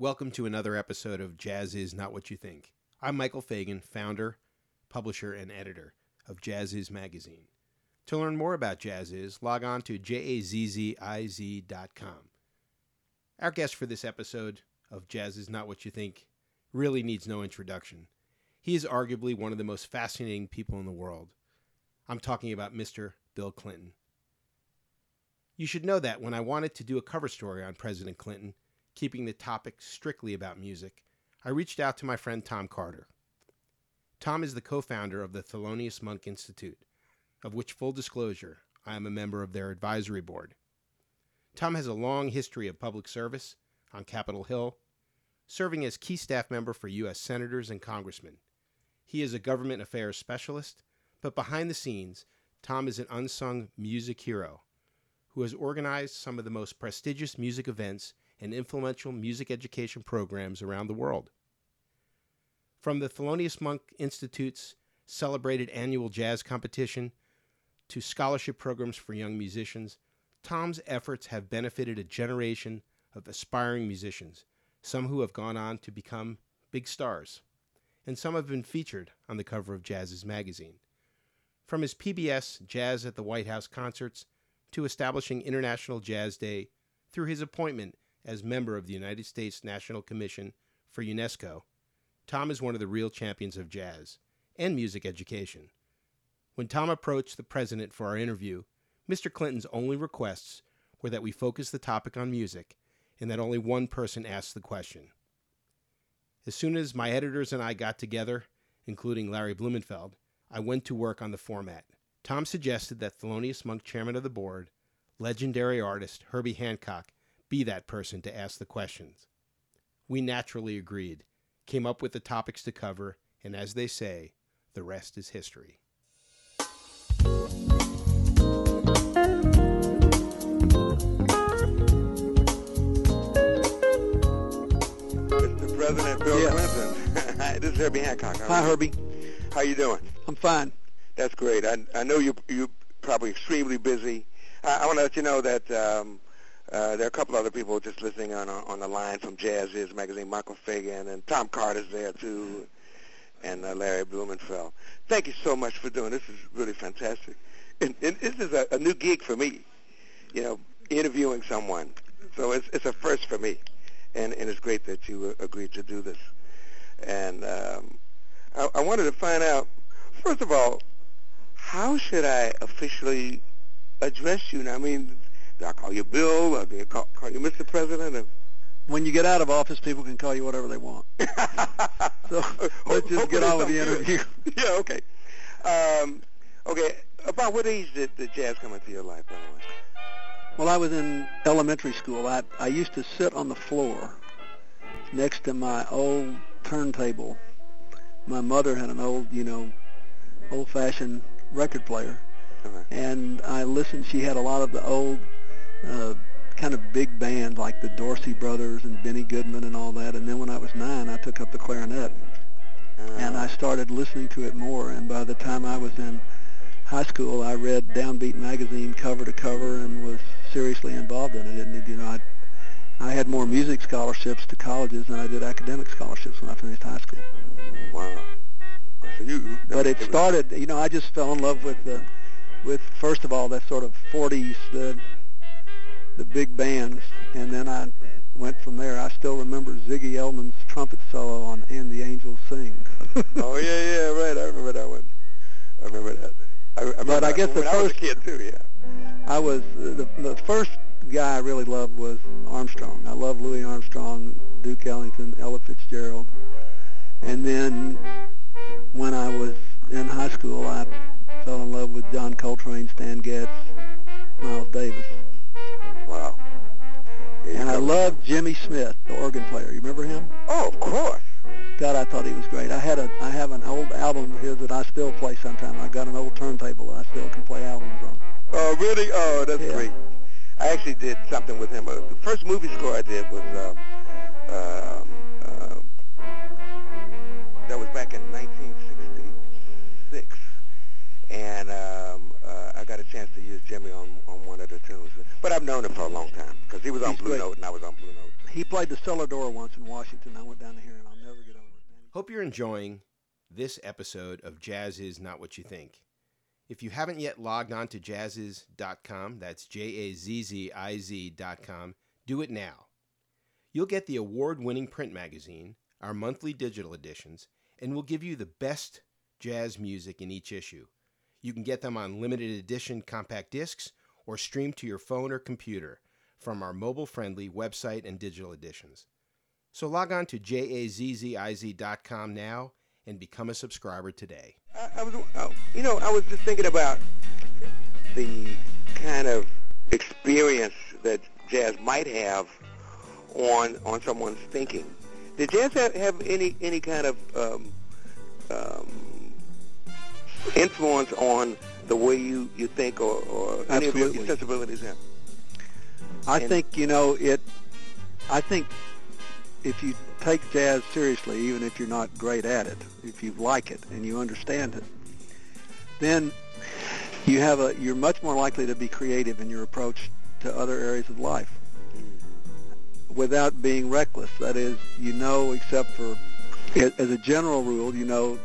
Welcome to another episode of JAZZIZ Not What You Think. I'm Michael Fagien, founder, publisher, and editor of JAZZIZ Magazine. To learn more about JAZZIZ, log on to jazziz.com. Our guest for this episode of JAZZIZ Not What You Think really needs no introduction. He is arguably one of the most fascinating people in the world. I'm talking about Mr. Bill Clinton. You should know that when I wanted to do a cover story on President Clinton, keeping the topic strictly about music, I reached out to my friend Tom Carter. Tom is the co founder of the Thelonious Monk Institute, of which, full disclosure, I am a member of their advisory board. Tom has a long history of public service on Capitol Hill, serving as key staff member for U.S. senators and congressmen. He is a government affairs specialist, but behind the scenes, Tom is an unsung music hero who has organized some of the most prestigious music events and influential music education programs around the world. From the Thelonious Monk Institute's celebrated annual jazz competition to scholarship programs for young musicians, Tom's efforts have benefited a generation of aspiring musicians, some who have gone on to become big stars, and some have been featured on the cover of JAZZIZ magazine. From his PBS Jazz at the White House concerts to establishing International Jazz Day through his appointment as member of the United States National Commission for UNESCO, Tom is one of the real champions of jazz and music education. When Tom approached the president for our interview, Mr. Clinton's only requests were that we focus the topic on music and that only one person asked the question. As soon as my editors and I got together, including Larry Blumenfeld, I went to work on the format. Tom suggested that Thelonious Monk, chairman of the board, legendary artist Herbie Hancock, be that person to ask the questions. We naturally agreed, came up with the topics to cover, and as they say, the rest is history. Mr. President Bill Yeah. Clinton. Hi, this is Herbie Hancock. How Hi. Herbie. How you doing? I'm fine. That's great. I, I know you you're probably extremely busy. I, I want to let you know that um, uh, there are a couple other people just listening on on the line from JAZZIZ magazine. Michael Fagien and Tom Carter's there too, and uh, Larry Blumenfeld. Thank you so much for doing this. Is really fantastic. And, and this is a, a new gig for me. You know, interviewing someone. So it's it's a first for me, and and it's great that you uh, agreed to do this. And um, I, I wanted to find out, first of all, how should I officially address you? Now, I mean, do I call you Bill or do I call, call you Mr. President? Or... When you get out of office, people can call you whatever they want. So let's just get on with the something good. interview. yeah, okay. Um, okay, about what age did the jazz come into your life, by the way? Well, I was in elementary school. I I used to sit on the floor next to my old turntable. My mother had an old, you know, old-fashioned record player, Uh-huh. and I listened. She had a lot of the old, uh, kind of big band like the Dorsey Brothers and Benny Goodman and all that. And then when I was nine, I took up the clarinet. and I started listening to it more. And by the time I was in high school, I read Downbeat magazine cover to cover and was seriously involved in it. And you know, I I had more music scholarships to colleges than I did academic scholarships when I finished high school. wow. So you, But it started, you know, I just fell in love with the with first of all that sort of 40s the the big bands, and then I went from there. I still remember Ziggy Elman's trumpet solo on "And the Angels Sing." Oh yeah, yeah, right. I remember that one. I remember that. I, I remember But I guess when the I was a first- kid too. Yeah. I was uh, the, the first guy I really loved was Armstrong. I loved Louis Armstrong, Duke Ellington, Ella Fitzgerald, and then when I was in high school, I fell in love with John Coltrane, Stan Getz, Miles Davis, loved Jimmy Smith, the organ player. You remember him? Oh, of course. God, I thought he was great. I had a I have an old album of his that I still play sometimes. I got an old turntable that I still can play albums on. Oh, really? Oh, that's Yeah. great. I actually did something with him. Uh, the first movie score I did was um, uh, But I've known him for a long time because he was on He's Blue great. Note and I was on Blue Note. he played the cellar door once in Washington. I went down to hear it. I'll never get over it. Hope you're enjoying this episode of JAZZIZ Not What You Think. If you haven't yet logged on to jazziz.com, that's J A Z Z I Z.com, do it now. You'll get the award winning print magazine, our monthly digital editions, and we'll give you the best jazz music in each issue. You can get them on limited edition compact discs or stream to your phone or computer from our mobile friendly website and digital editions. So log on to jazziz.com now and become a subscriber today. I, I was, uh, you know, I was just thinking about the kind of experience that jazz might have on on someone's thinking. Did jazz have, have any any kind of um, um, influence on the way you, you think or, or any of your, your sensibilities? Yeah. I And- think you know it. I think if you take jazz seriously, even if you're not great at it, if you like it and you understand it, then you have a. You're much more likely to be creative in your approach to other areas of life, mm. without being reckless. That is, you know, except for as a general rule, you know,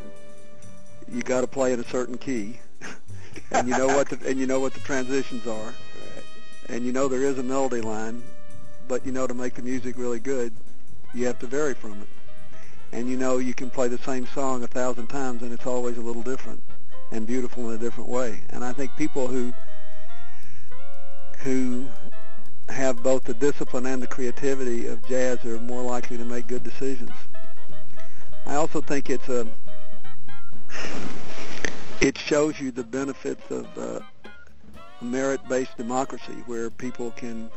you got to play in a certain key, and you know what the and you know what the transitions are and you know there is a melody line, but you know to make the music really good, you have to vary from it. And you know you can play the same song a thousand times and it's always a little different and beautiful in a different way. And I think people who who have both the discipline and the creativity of jazz are more likely to make good decisions. I also think it's a it shows you the benefits of uh, merit-based democracy where people can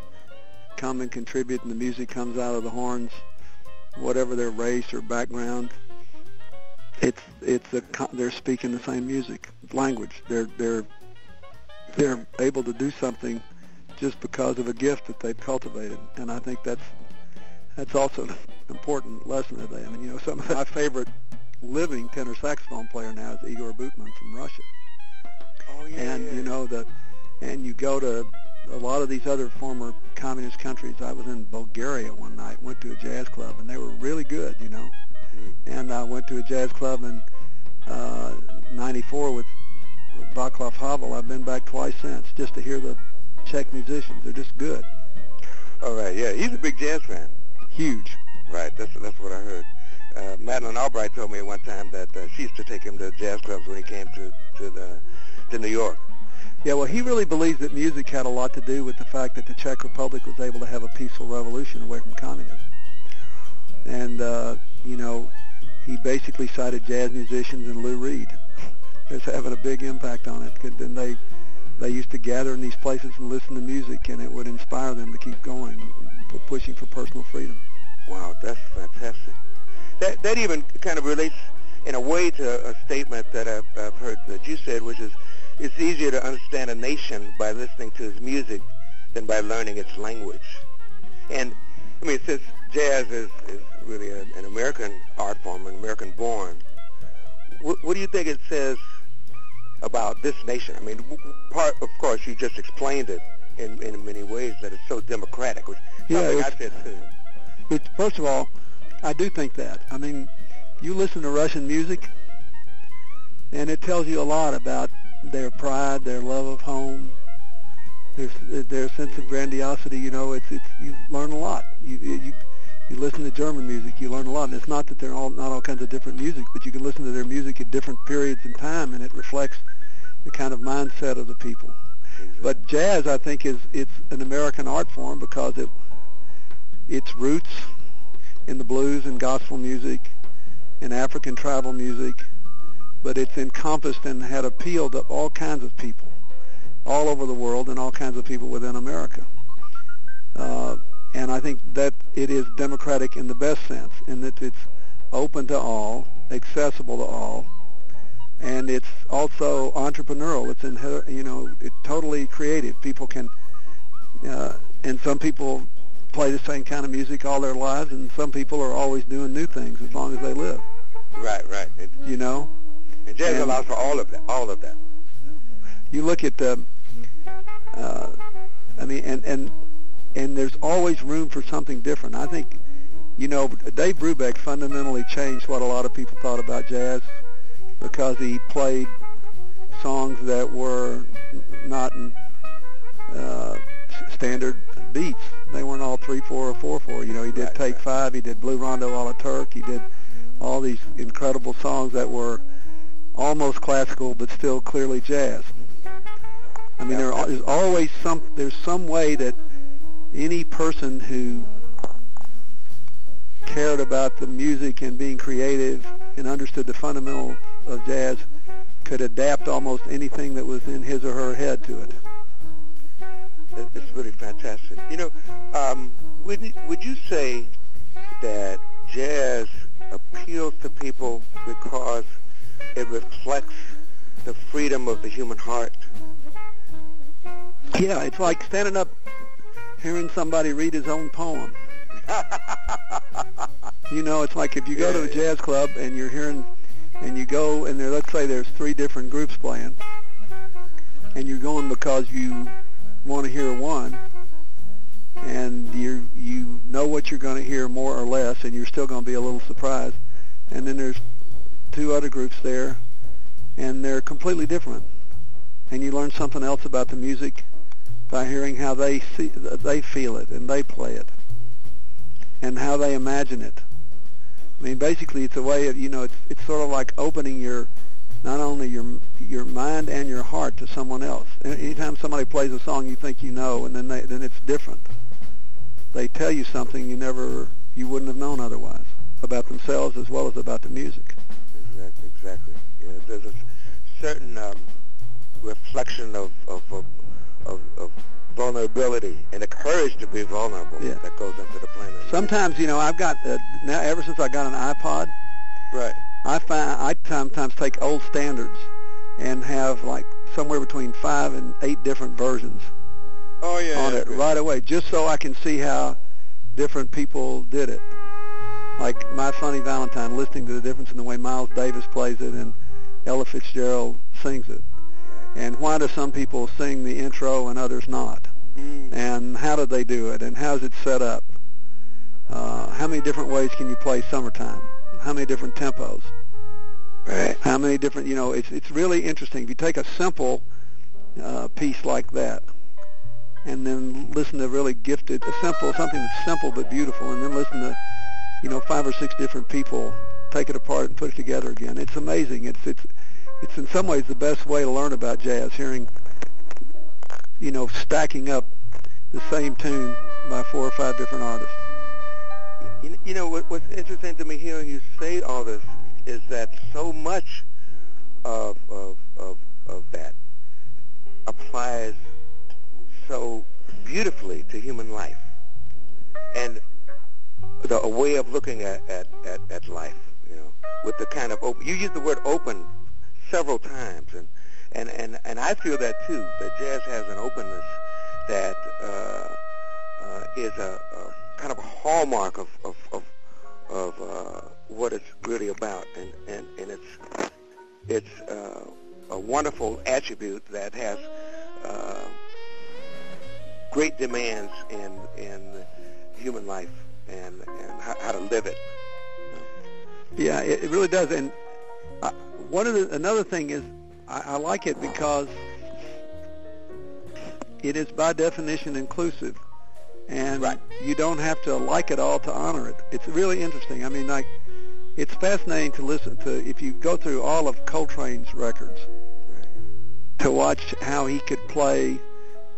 come and contribute and the music comes out of the horns, whatever their race or background. It's it's a they're speaking the same music language. They're they're they're able to do something just because of a gift that they've cultivated, and I think that's that's also an important lesson today. I mean, you know, some of my favorite living tenor saxophone player now is Igor Butman from Russia Oh yeah. and yeah. you know the and you go to a lot of these other former communist countries. I was in Bulgaria one night, went to a jazz club, and they were really good, you know. And I went to a jazz club in uh, '94 with Václav Havel. I've been back twice since just to hear the Czech musicians. They're just good, All right. Yeah, he's a big jazz fan. huge. Right. That's that's what I heard. Uh, Madeleine Albright told me at one time that uh, she used to take him to jazz clubs when he came to to the to New York. Yeah, well, he really believes that music had a lot to do with the fact that the Czech Republic was able to have a peaceful revolution away from communism. And, uh, you know, he basically cited jazz musicians and Lou Reed as having a big impact on it. And they, they used to gather in these places and listen to music, and it would inspire them to keep going, pushing for personal freedom. Wow, that's fantastic. That that even kind of relates in a way to a statement that I've, I've heard that you said, which is it's easier to understand a nation by listening to its music than by learning its language. And I mean, since jazz is, is really an, an American art form, an American born, what, what do you think it says about this nation? I mean, part of course you just explained it in, in many ways that it's so democratic, which Yeah, I said too. It, first of all, I do think that. I mean, you listen to Russian music, and it tells you a lot about their pride, their love of home, their their sense of grandiosity. You know, it's it's you learn a lot. You you you listen to German music, you learn a lot. And it's not that they're all not all kinds of different music, but you can listen to their music at different periods in time, and it reflects the kind of mindset of the people. But jazz, I think, is it's an American art form because it its roots in the blues and gospel music and African tribal music, but it's encompassed and had appeal to all kinds of people all over the world and all kinds of people within America. Uh, and I think that it is democratic in the best sense, in that it's open to all, accessible to all, and it's also entrepreneurial. It's in, you know, it's totally creative. People can, uh, and some people play the same kind of music all their lives, and some people are always doing new things as long as they live. Right, right. It, You know, and jazz And- allows for all of that. All of that. you look at the, uh, I mean, and and and there's always room for something different. I think, you know, Dave Brubeck fundamentally changed what a lot of people thought about jazz because he played songs that were not uh, standard beats. They weren't all three four or four four. You know, he did Right, Take right. Five. He did Blue Rondo a la Turk. He did all these incredible songs that were almost classical but still clearly jazz. I mean, Yeah, there, there's always some there's some way that any person who cared about the music and being creative and understood the fundamental of jazz could adapt almost anything that was in his or her head to it. It- It's really fantastic. You know, um, would you, would you say that jazz appeals to people because it reflects the freedom of the human heart? Yeah, it's like standing up, hearing somebody read his own poem. You know, it's like if you go to a jazz club and you're hearing, and you go and there, let's say there's three different groups playing, and you're going because you want to hear one, and you you know what you're going to hear more or less, and you're still going to be a little surprised, and then there's two other groups there, and they're completely different, and you learn something else about the music by hearing how they see they feel it and they play it, and how they imagine it. I mean, basically, it's a way of you know, it's it's sort of like opening your not only your your mind and your heart to someone else. Anytime somebody plays a song you think you know, and then they, then it's different. They tell you something you never you wouldn't have known otherwise about themselves as well as about the music. Exactly, exactly. Yeah, there's a certain um, reflection of of, of of of vulnerability and the courage to be vulnerable Yeah. that goes into the playing. of the music. Sometimes you know I've got uh, now ever since I got an iPod, right. I find I sometimes take old standards and have like somewhere between five and eight different versions Oh yeah. on yeah, it yeah. right away, just so I can see how different people did it. Like My Funny Valentine, listening to the difference in the way Miles Davis plays it and Ella Fitzgerald sings it. And why do some people sing the intro and others not? Mm. And how do they do it? And how's it set up? Uh, how many different ways can you play Summertime? How many different tempos? Right. how many different you know it's it's really interesting if you take a simple uh, piece like that and then listen to really gifted a simple something that's simple but beautiful and then listen to you know five or six different people take it apart and put it together again it's amazing it's it's it's in some ways the best way to learn about jazz hearing you know stacking up the same tune by four or five different artists You, know what, what's interesting to me hearing you say all this is that so much of of of, of that applies so beautifully to human life and the a way of looking at, at, at, at life. You know, with the kind of open. You use the word open several times, and and and and I feel that too. That jazz has an openness that uh, uh, is a, a kind of a hallmark of of of, of uh, what it's really about, and and and it's it's uh, a wonderful attribute that has uh, great demands in in human life and and how, how to live it. Yeah, it, it really does. And uh, one of the another thing is I, I like it because it is by definition inclusive, and Right. you don't have to like it all to honor it. It's really interesting. I mean, like it's fascinating to listen to if you go through all of Coltrane's records to watch how he could play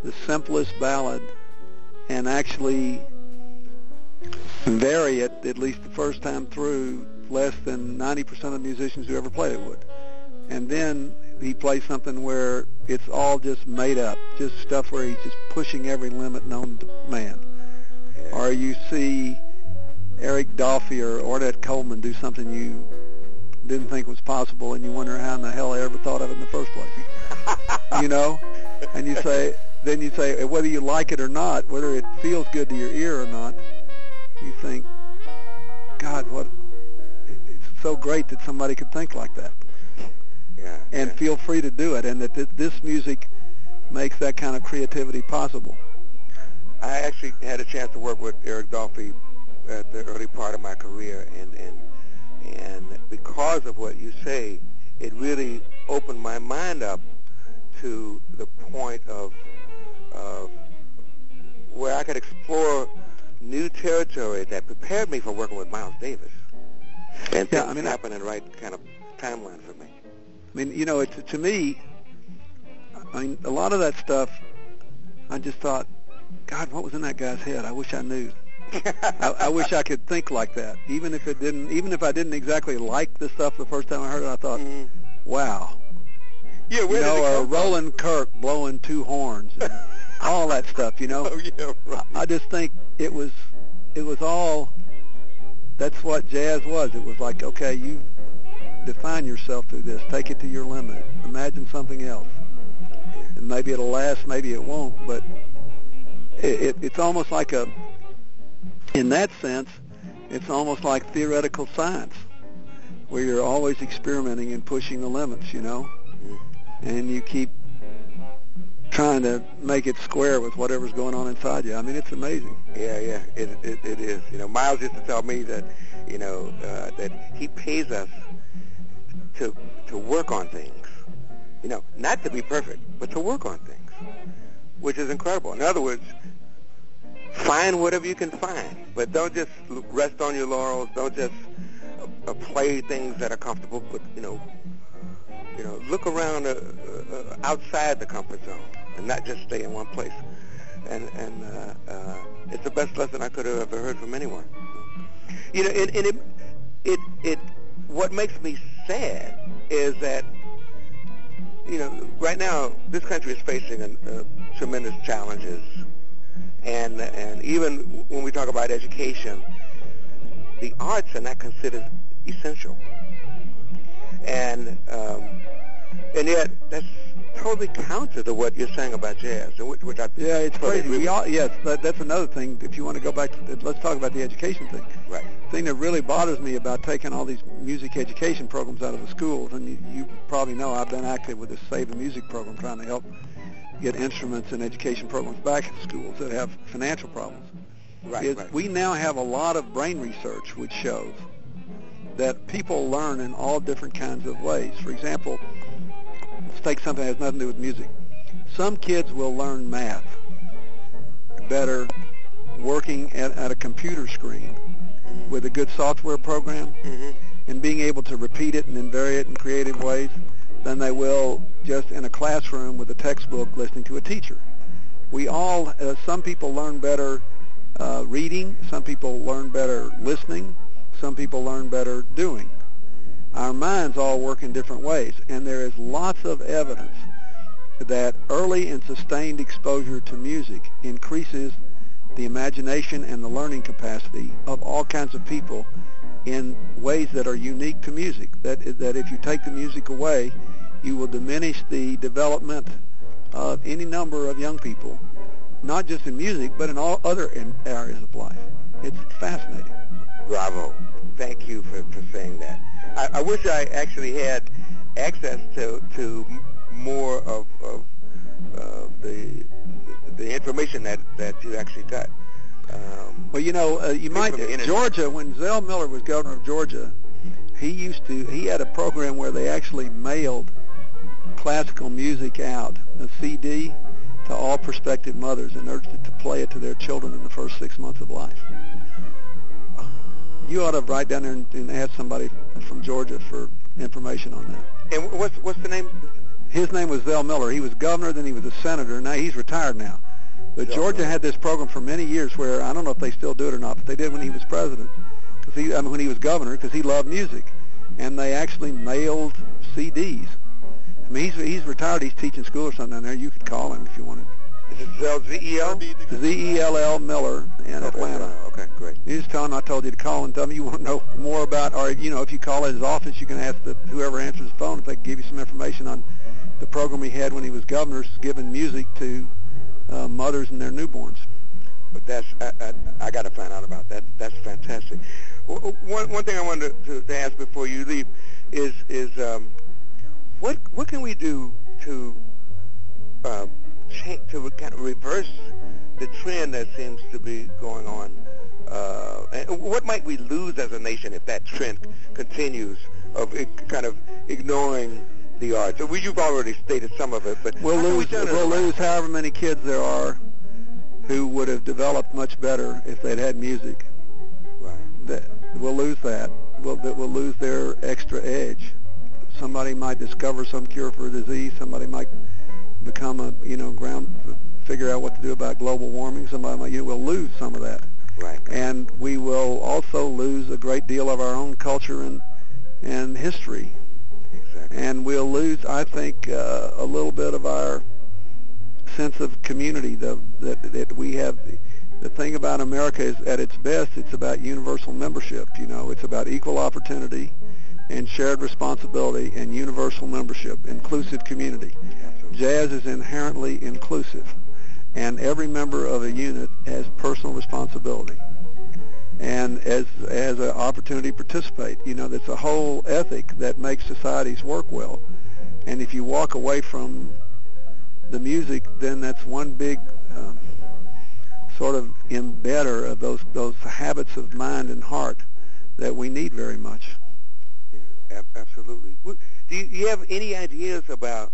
the simplest ballad and actually vary it at least the first time through less than 90% of the musicians who ever played it would. And then he plays something where it's all just made up, just stuff where he's just pushing every limit known to man. Yeah. Or you see Eric Dolphy or Ornette Coleman do something you didn't think was possible and you wonder how in the hell they ever thought of it in the first place. you know? And you say, then you say, uh, whether you like it or not, whether it feels good to your ear or not, you think, God, what, it's so great that somebody could think like that yeah, and yeah. feel free to do it and that th- this music makes that kind of creativity possible. I actually had a chance to work with Eric Dolphy at the early part of my career, and and and because of what you say, it really opened my mind up to the point of of where I could explore new territory that prepared me for working with Miles Davis. And Yeah, things I mean, happened in the right kind of timeline for me. I mean, you know, it's to me. I mean, a lot of that stuff. I just thought, God, what was in that guy's head? I wish I knew. I, I wish I could think like that, even if it didn't. Even if I didn't exactly like the stuff the first time I heard it, I thought, Mhm. wow. Yeah, You where know, did it uh, come from? Roland Kirk blowing two horns, and all that stuff. You know, Oh yeah, right. I, I just think it was, it was all. That's what jazz was. It was like, okay, you define yourself through this. Take it to your limit. Imagine something else, and maybe it'll last, maybe it won't. But it, it, it's almost like a, in that sense, it's almost like theoretical science, where you're always experimenting and pushing the limits. You know, and you keep trying to make it square with whatever's going on inside you. I mean, it's amazing. Yeah, yeah, it, it it is. You know, Miles used to tell me that, you know, uh, that he pays us to to work on things. You know, not to be perfect, but to work on things, which is incredible. In other words, find whatever you can find, but don't just rest on your laurels. Don't just uh, play things that are comfortable, but you know, you know, look around uh, uh, outside the comfort zone and not just stay in one place and and uh, uh, it's the best lesson I could have ever heard from anyone. You know, and, and it it it what makes me sad is that you know right now this country is facing an, uh, tremendous challenges, and and even when we talk about education, the arts are not considered essential, and um, and yet that's totally counter to what you're saying about jazz, which, which I Yeah, it's totally crazy. We all yes, that, that's another thing. If you want to go back to, let's talk about the education thing. Right. The thing that really bothers me about taking all these music education programs out of the schools, and you, you probably know I've been active with this Save the Music program, trying to help get instruments and education programs back in schools that have financial problems. Right, is right. we now have a lot of brain research which shows that people learn in all different kinds of ways. For example, let's take something that has nothing to do with music. Some kids will learn math better working at, at a computer screen with a good software program hmm and being able to repeat it and then vary it in creative ways than they will just in a classroom with a textbook listening to a teacher. We all, uh, some people learn better uh, reading, some people learn better listening, some people learn better doing. Our minds all work in different ways, and there is lots of evidence that early and sustained exposure to music increases the imagination and the learning capacity of all kinds of people in ways that are unique to music. That that if you take the music away, you will diminish the development of any number of young people, not just in music, but in all other in areas of life. It's fascinating. Bravo. Thank you for, for saying that. I, I wish I actually had access to to more of, of uh, the the information that, that you actually got. Um, Well, you know, uh, you might from the internet. Georgia when Zell Miller was governor of Georgia, he used to he had a program where they actually mailed classical music out a CD to all prospective mothers and urged it to play it to their children in the first six months of life. You ought to write down there and, and ask somebody from Georgia for information on that. and what's what's the name? His name was Zell Miller. He was governor, then he was a senator. Now he's retired now. But Georgia had this program for many years where I don't know if they still do it or not, but they did when he was president, because he I mean, when he was governor, because he loved music, and they actually mailed CDs. I mean, he's he's retired. He's teaching school or something down there. You could call him if you wanted. Is it Zell Z E L? Z E L L Miller in Atlanta. Okay, great. You just tell him I told you to call and tell him you want to know more about, or you know, if you call at his office, you can ask the, whoever answers the phone if they can give you some information on the program he had when he was governor, giving music to uh, mothers and their newborns. But that's I, I, I got to find out about that. That's fantastic. One one thing I wanted to, to ask before you leave is is um, what what can we do to um, change to kind of reverse the trend that seems to be going on? Uh, and what might we lose as a nation if that trend continues of it kind of ignoring the arts? So we, you've already stated some of it, but we'll lose we we'll lose however many kids there are who would have developed much better if they'd had music. Right. That, we'll lose that. We'll, that we'll lose their extra edge. Somebody might discover some cure for a disease. Somebody might become a you know ground figure out what to do about global warming. Somebody might you know, will lose some of that. Right. And we will also lose a great deal of our own culture and and history. Exactly. And we'll lose, I think, uh, a little bit of our sense of community the, that, that we have. The thing about America is at its best, it's about universal membership. You know, it's about equal opportunity and shared responsibility and universal membership, inclusive community. Absolutely. Jazz is inherently inclusive, and every member of a unit has personal responsibility and as as an opportunity to participate. You know, that's a whole ethic that makes societies work well. And if you walk away from the music, then that's one big um, sort of embedder of those those habits of mind and heart that we need very much. Yeah, absolutely. Do you, do you have any ideas about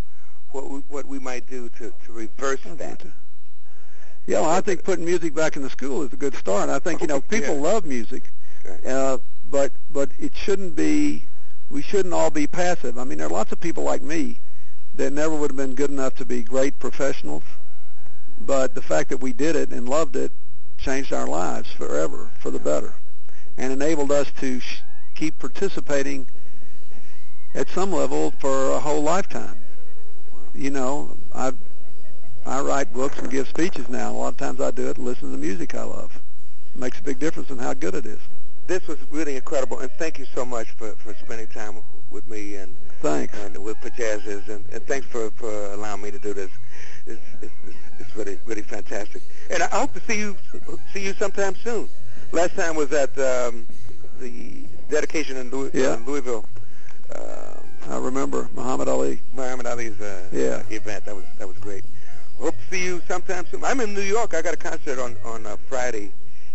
what we, what we might do to, to reverse that? Yeah, well, I think putting music back in the school is a good start. I think you know people yeah. love music, uh, but but it shouldn't be. We shouldn't all be passive. I mean, there are lots of people like me that never would have been good enough to be great professionals, but the fact that we did it and loved it changed our lives forever for the better, and enabled us to sh- keep participating at some level for a whole lifetime. You know, I've I write books and give speeches now. A lot of times I do it and listen to the music I love. It makes a big difference in how good it is. This was really incredible, and thank you so much for, for spending time with me and thanks and with for and, and thanks for, for allowing me to do this. It's, it's, it's, it's really really fantastic, and I hope to see you see you sometime soon. Last time was at um, the dedication in, Louis, yeah. in Louisville. Um, I remember Muhammad Ali. Muhammad Ali's uh, yeah. event. That was that was great. Hope to see you sometime soon. I'm in New York. I got a concert on on uh, Friday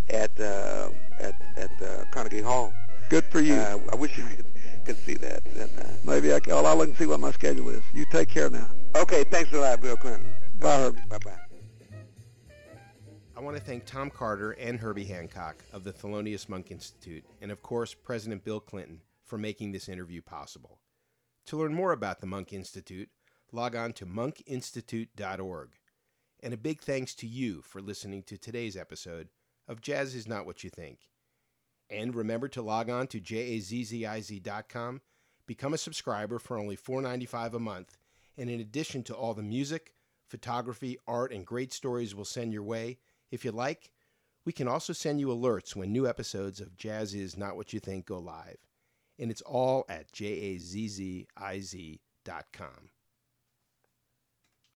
at uh, at at uh, Carnegie Hall. Good for you. Uh, I wish you could, could see that. And, uh, Maybe I can, I'll, I'll look and see what my schedule is. You take care now. Okay, thanks a lot, Bill Clinton. Bye, Herbie. Bye bye. I want to thank Tom Carter and Herbie Hancock of the Thelonious Monk Institute, and of course President Bill Clinton for making this interview possible. To learn more about the Monk Institute, log on to monkinstitute.org. And a big thanks to you for listening to today's episode of JAZZIZ Not What You Think. And remember to log on to jazziz.com, become a subscriber for only $4.95 a month, and in addition to all the music, photography, art, and great stories we'll send your way, if you like, we can also send you alerts when new episodes of JAZZIZ Not What You Think go live. And it's all at jazziz.com.